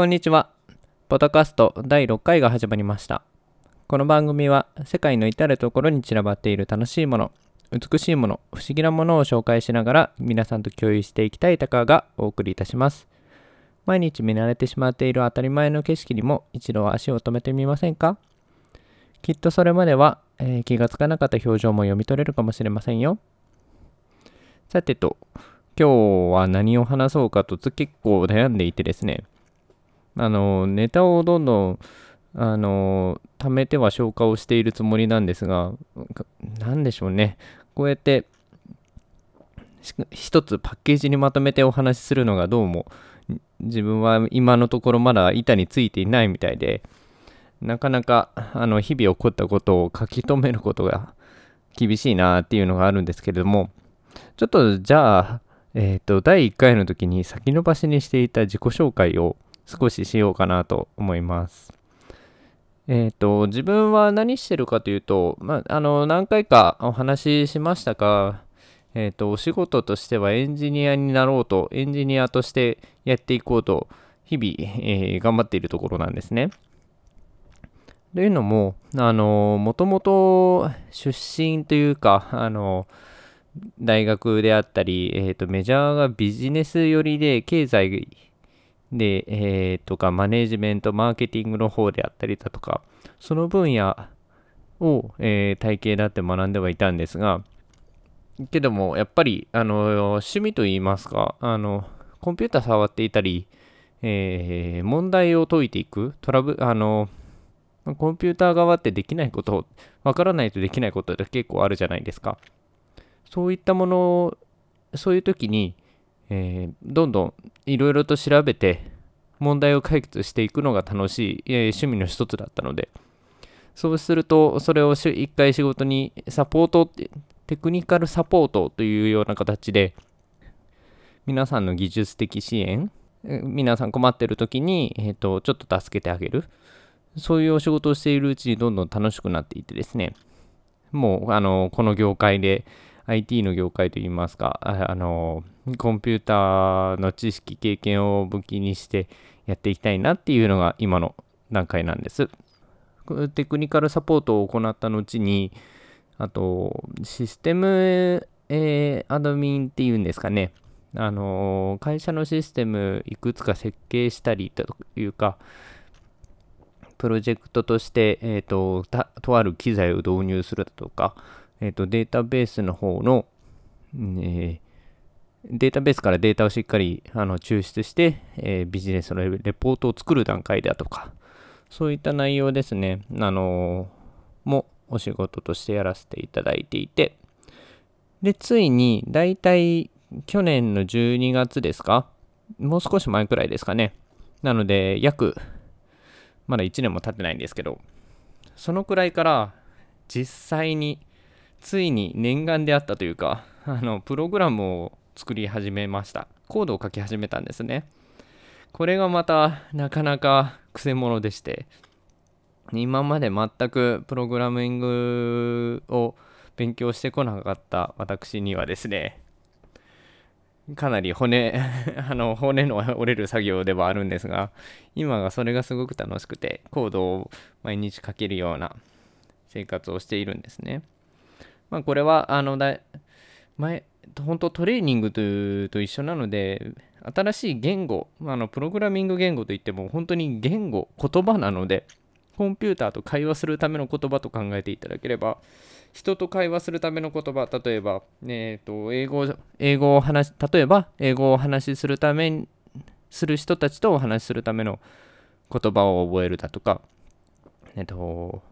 こんにちは。ポッドキャスト第6回が始まりました。この番組は世界の至るところに散らばっている楽しいもの、美しいもの、不思議なものを紹介しながら皆さんと共有していきたい高がお送りいたします。毎日見慣れてしまっている当たり前の景色にも一度足を止めてみませんか？きっとそれまでは、えー気がつかなかった表情も読み取れるかもしれませんよ。さてと、今日は何を話そうかと結構悩んでいてですね、あの、ネタをどんどん、あの、貯めては消化をしているつもりなんですが、かなんでしょうね。こうやって、一つパッケージにまとめてお話しするのがどうも、自分は今のところまだ板についていないみたいで、なかなか、あの、日々起こったことを書き留めることが厳しいなっていうのがあるんですけれども、ちょっとじゃあ、えっ、と、第1回の時に先延ばしにしていた自己紹介を少ししようかなと思います。えっ、と、自分は何してるかというと、まあ、あの、何回かお話ししましたが、えっ、と、お仕事としてはエンジニアになろうと、エンジニアとしてやっていこうと、日々、えー頑張っているところなんですね。というのも、あの、もともと出身というか、あの、大学であったり、えー、とメジャーがビジネス寄りで経済で、えー、とかマネジメントマーケティングの方であったりだとかその分野を、えー体系だって学んではいたんですがけどもやっぱりあの趣味といいますかあのコンピューター触っていたり、えー問題を解いていくトラブあのコンピューター側ってできないことわからないとできないことって結構あるじゃないですか。そういったものを、そういう時に、えーどんどんいろいろと調べて、問題を解決していくのが楽しい、えー趣味の一つだったので、そうすると、それを一回仕事にサポート、テクニカルサポートというような形で、皆さんの技術的支援、皆さん困ってる時に、えーと、ちょっと助けてあげる。そういうお仕事をしているうちにどんどん楽しくなっていってですね、もう、あの、この業界で、IT の業界といいますか、あの、コンピューターの知識、経験を武器にしてやっていきたいなっていうのが今の段階なんです。テクニカルサポートを行った後に、あと、システム、えーアドミンっていうんですかね。あの、会社のシステムいくつか設計したりというか、プロジェクトとして、えーと、たとある機材を導入するだとか、えーと、データベースの方の、えーデータベースからデータをしっかりあの抽出して、えービジネスのレポートを作る段階だとか、そういった内容ですね、あのもお仕事としてやらせていただいていて、で、ついに、だいたい去年の12月ですかもう少し前くらいですかね。なので、約、まだ1年も経ってないんですけど、そのくらいから、実際に、ついに念願であったというか、あの、プログラムを作り始めました。コードを書き始めたんですね。これがまた、なかなかくせ者でして、今まで全くプログラミングを勉強してこなかった私にはですね、かなり骨、あの、骨の折れる作業ではあるんですが、今がそれがすごく楽しくて、コードを毎日書けるような生活をしているんですね。まあ、これは、あの、だ前、本当トレーニングとと一緒なので、新しい言語、まあの、プログラミング言語といっても、本当に言語、言葉なので、コンピューターと会話するための言葉と考えていただければ、人と会話するための言葉、例えば、えーと英語、英語を話、例えば、英語をお話しするために、する人たちとお話しするための言葉を覚えるだとか、えっ、と、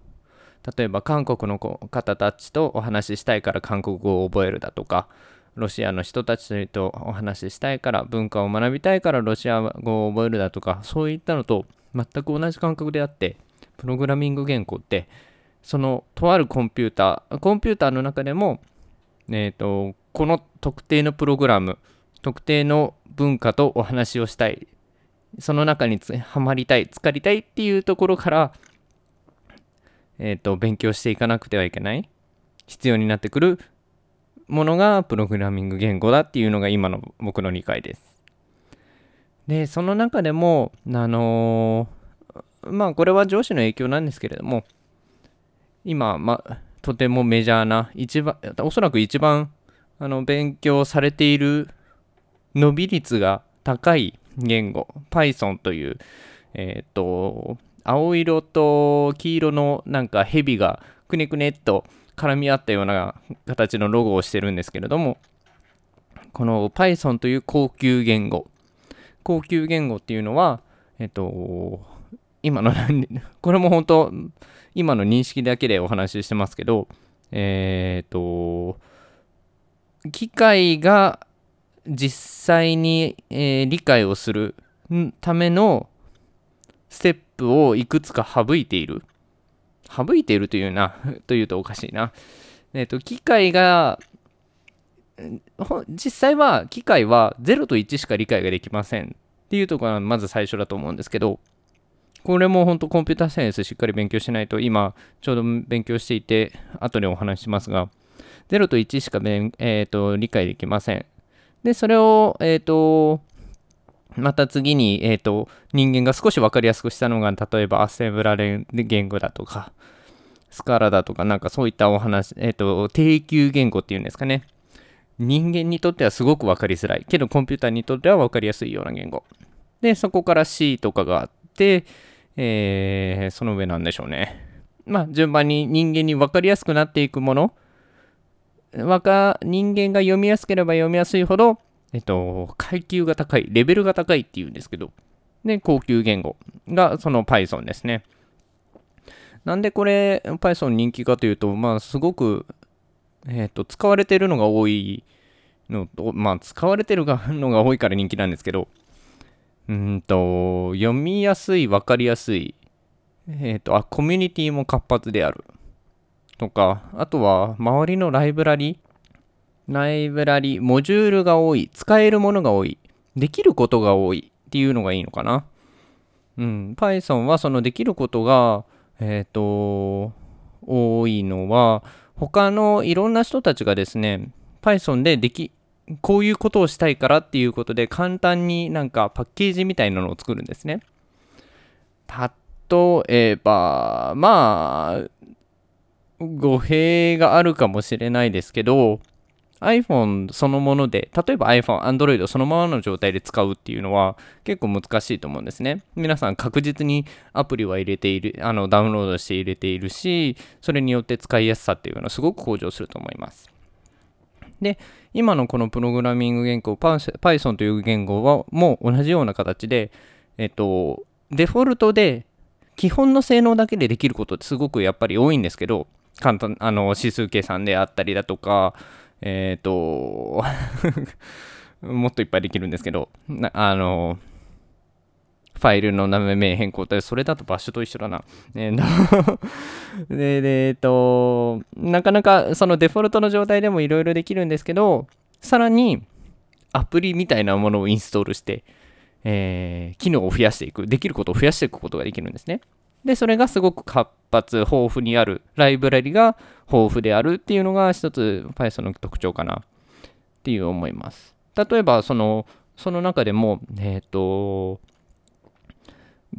例えば韓国の方たちとお話ししたいから韓国語を覚えるだとか、ロシアの人たちとお話ししたいから文化を学びたいからロシア語を覚えるだとか、そういったのと全く同じ感覚であって、プログラミング言語って、そのとあるコンピューター、コンピューターの中でも、えー、とこの特定のプログラム、特定の文化とお話をしたい、その中につはまりたい、浸かりたいっていうところから、えー、と勉強していかなくてはいけない、必要になってくるものがプログラミング言語だっていうのが今の僕の理解です。で、その中でも、あのーまあ、これは上司の影響なんですけれども、今、ま、とてもメジャーな、一番、おそらく一番、あの、勉強されている伸び率が高い言語、Python という、えっ、と、青色と黄色のなんか蛇がくねくねっと絡み合ったような形のロゴをしてるんですけれども、この Python という高級言語、高級言語っていうのは、えっと、今の、これも本当、今の認識だけでお話ししてますけど、えっと、機械が実際に、えー理解をするためのステップをいくつか省いている。省いているというな、というとおかしいな。えっ、と、機械が、実際は機械は0と1しか理解ができませんっていうところがまず最初だと思うんですけど、これも本当コンピューターサイエンスしっかり勉強しないと、今ちょうど勉強していて、後でお話ししますが、0と1しか、えーと理解できません。で、それを、えっ、と、また次に、えーと、人間が少し分かりやすくしたのが、例えばアセブラレン言語だとか、スカラだとか、なんかそういったお話、えっ、と、低級言語っていうんですかね。人間にとってはすごく分かりづらい。けど、コンピューターにとっては分かりやすいような言語。で、そこから C とかがあって、えーその上なんでしょうね。まあ、順番に人間に分かりやすくなっていくもの、わか人間が読みやすければ読みやすいほど、えっと、階級が高い、レベルが高いっていうんですけど、で、高級言語がその Python ですね。なんでこれ Python 人気かというと、まあ、すごく、えっと、使われてるのが多いのと、まあ、使われてる のが多いから人気なんですけど、うんと、読みやすい、わかりやすい、えっと、あ、コミュニティも活発である。とか、あとは周りのライブラリ、ライブラリ、モジュールが多い、使えるものが多い、できることが多いっていうのがいいのかな。うん、Python はそのできることが、えっ、と、多いのは、他のいろんな人たちがですね、Python ででき、こういうことをしたいからっていうことで簡単になんかパッケージみたいなのを作るんですね。例えば、まあ、語弊があるかもしれないですけど iPhone そのもので例えば iPhone、Android そのままの状態で使うっていうのは結構難しいと思うんですね。皆さん確実にアプリは入れているあのダウンロードして入れているしそれによって使いやすさっていうのはすごく向上すると思います。で今のこのプログラミング言語 Python という言語はもう同じような形でえっとデフォルトで基本の性能だけでできることってすごくやっぱり多いんですけど簡単あの指数計算であったりだとかえっ、と もっといっぱいできるんですけどあのファイルの名前変更ってそれだとバッシュと一緒だな。えー とででえっ、となかなかそのデフォルトの状態でもいろいろできるんですけどさらにアプリみたいなものをインストールして、えー機能を増やしていくできることを増やしていくことができるんですね。で、それがすごく活発、豊富にある、ライブラリが豊富であるっていうのが一つ Python の特徴かなっていう思います。例えば、その、その中でも、えっ、と、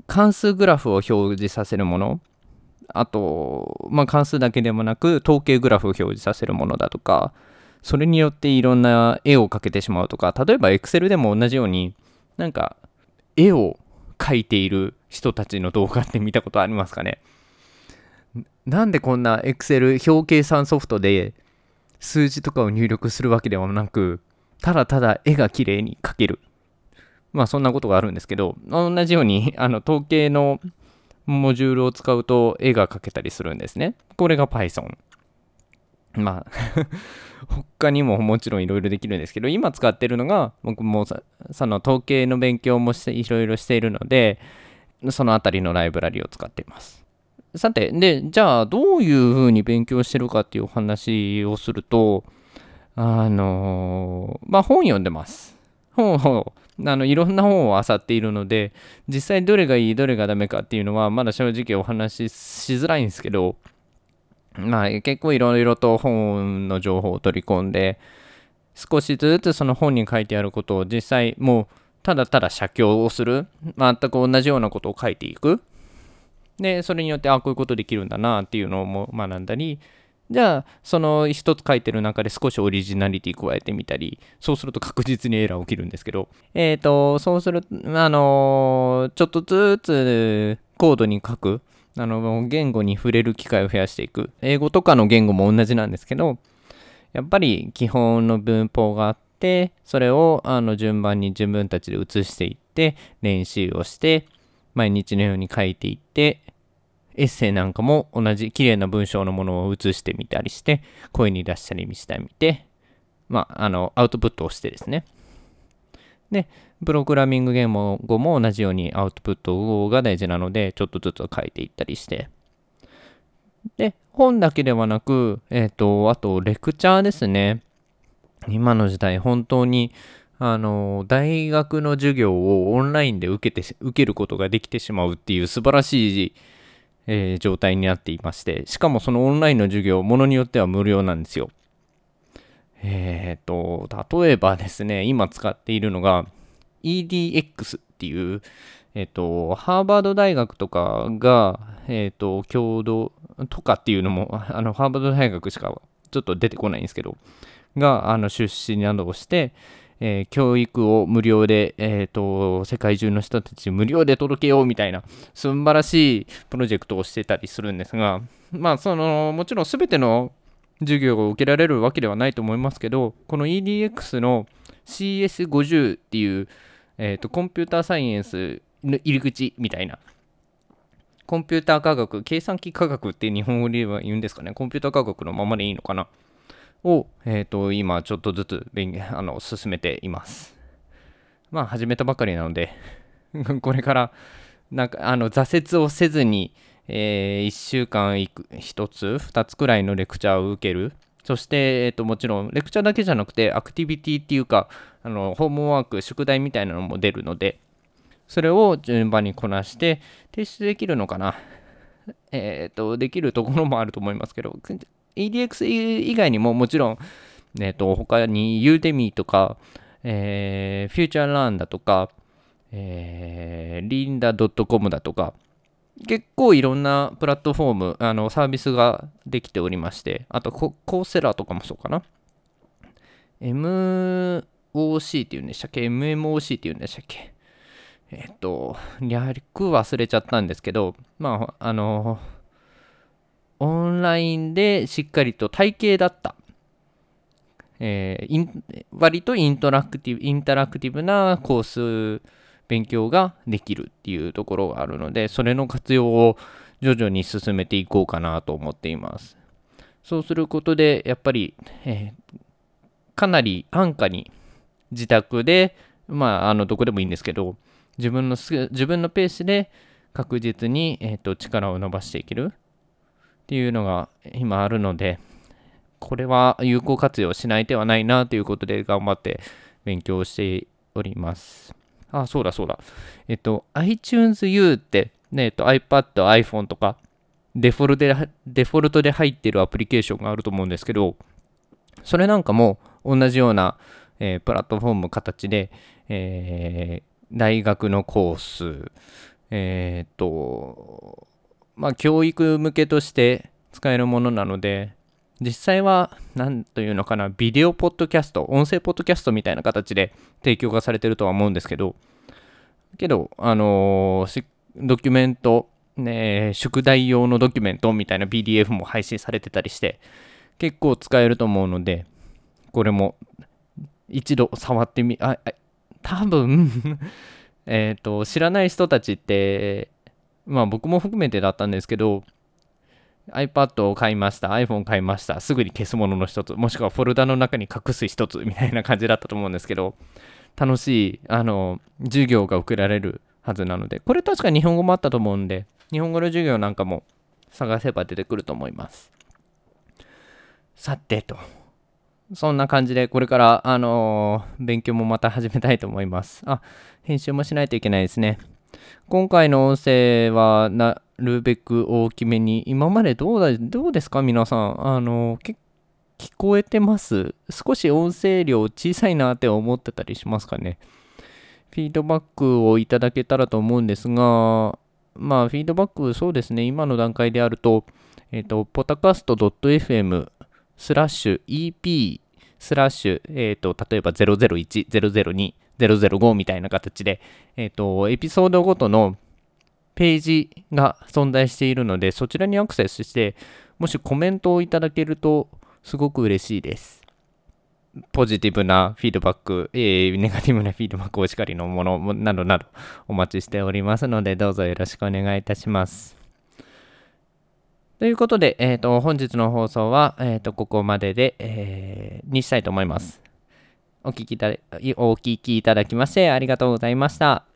関数グラフを表示させるもの、あと、まあ、関数だけでもなく、統計グラフを表示させるものだとか、それによっていろんな絵を描けてしまうとか、例えば Excel でも同じように、なんか、絵を描いている人たちの動画って見たことありますかね？なんでこんな Excel 表計算ソフトで数字とかを入力するわけではなくただただ絵が綺麗に描ける。まあそんなことがあるんですけど同じようにあの統計のモジュールを使うと絵が描けたりするんですね。これが Python まあ 他にももちろんいろいろできるんですけど今使ってるのが僕もその統計の勉強もしていろいろしているのでそのあたりのライブラリを使っています。さてでじゃあどういうふうに勉強してるかっていうお話をするとあのまあ本読んでます。本をあのいろんな本を漁っているので実際どれがいいどれがダメかっていうのはまだ正直お話ししづらいんですけどまあ結構いろいろと本の情報を取り込んで少しずつその本に書いてあることを実際もうただただ写経をする。全く同じようなことを書いていく。で、それによって、あ、こういうことできるんだなっていうのを学んだり、じゃあ、その一つ書いてる中で少しオリジナリティ加えてみたり、そうすると確実にエラー起きるんですけど、えっ、ー、と、そうする、あのちょっとずつコードに書く、あの、言語に触れる機会を増やしていく。英語とかの言語も同じなんですけど、やっぱり基本の文法があって、それをあの順番に自分たちで移していって、練習をして、毎日のように書いていって、エッセイなんかも同じ綺麗な文章のものを写してみたりして、声に出したり見せてみて、まあ、あの、アウトプットをしてですね。で、プログラミング言語も同じようにアウトプットが大事なので、ちょっとずつ書いていったりして。で、本だけではなく、えっ、ー、と、あと、レクチャーですね。今の時代、本当に、あの、大学の授業をオンラインで受けて、受けることができてしまうっていう素晴らしいえー、状態になっていまして、しかもそのオンラインの授業、ものによっては無料なんですよ。えっ、ー、と、例えばですね、今使っているのが EDX っていう、えっ、ー、と、ハーバード大学とかが、えっ、と、共同とかっていうのも、あの、ハーバード大学しかちょっと出てこないんですけど、が、あの、出資などをして、えー、教育を無料で、えーと、世界中の人たち無料で届けようみたいな素晴らしいプロジェクトをしてたりするんですが、まあ、そのもちろん全ての授業を受けられるわけではないと思いますけど、この EDX の CS50 っていう、えーと、コンピューターサイエンスの入り口みたいな、コンピューター科学、計算機科学って日本語では言うんですかね、コンピューター科学のままでいいのかな。を、えーと、今ちょっとずつあの進めています。まあ始めたばかりなので これからなんかあの挫折をせずに、えー、1週間1つ2つくらいのレクチャーを受けるそして、えーと、もちろんレクチャーだけじゃなくてアクティビティっていうかあのホームワーク宿題みたいなのも出るのでそれを順番にこなして提出できるのかなえっ、ー、とできるところもあると思いますけど EDX 以外にももちろん、えっ、ー、と、他に Udemy とか、えー、フューチャーランだとか、えー、リンダ .com だとか、結構いろんなプラットフォーム、あの、サービスができておりまして、あとコ、コーセラーとかもそうかな。MOC っていうんでしたっけ ?MMOC っていうんでしたっけ？えっ、と、略忘れちゃったんですけど、まあ、あのオンラインでしっかりと体系だった、えー、割とインタラクティブ、インタラクティブなコース勉強ができるっていうところがあるので、それの活用を徐々に進めていこうかなと思っています。そうすることで、やっぱり、えー、かなり安価に自宅で、まあ、あの、どこでもいいんですけど、自分の自分のペースで確実に、えーと力を伸ばしていける。っていうのが今あるので、これは有効活用しない手はないなということで頑張って勉強しております。あ、そうだそうだ。えっと、iTunes U って、ね、えっと、iPad、iPhone とかデフォルトで、デフォルトで入ってるアプリケーションがあると思うんですけど、それなんかも同じような、えー、プラットフォーム形で、えー、大学のコース、えっ、と、まあ、教育向けとして使えるものなので、実際は、何というのかな、ビデオポッドキャスト、音声ポッドキャストみたいな形で提供がされてるとは思うんですけど、けど、あのー、ドキュメント、ね、宿題用のドキュメントみたいな PDF も配信されてたりして、結構使えると思うので、これも一度触ってみ、あ、多分 えっと、知らない人たちって、まあ僕も含めてだったんですけど、iPad を買いました、iPhone 買いました、すぐに消すものの一つ、もしくはフォルダの中に隠す一つみたいな感じだったと思うんですけど、楽しい、あの、授業が受けられるはずなので、これ確か日本語もあったと思うんで、日本語の授業なんかも探せば出てくると思います。さてと。そんな感じで、これから、あのー、勉強もまた始めたいと思います。あ、編集もしないといけないですね。今回の音声はなるべく大きめに、今までどうだ、どうですか？皆さん。あの、聞こえてます？少し音声量小さいなって思ってたりしますかね？フィードバックをいただけたらと思うんですが、まあ、フィードバック、そうですね、今の段階であると、えっ、ー、と、ポタカスト .fm スラッシュ EP スラッシュ、えっ、ー、と、例えば001、002、005みたいな形で、えっ、ー、と、エピソードごとのページが存在しているので、そちらにアクセスして、もしコメントをいただけると、すごく嬉しいです。ポジティブなフィードバック、えー、ネガティブなフィードバックお叱りのものなどなどお待ちしておりますので、どうぞよろしくお願いいたします。ということで、えーと、本日の放送は、えーと、ここまでで、えー、にしたいと思います。お聞きお聞きいただきましてありがとうございました。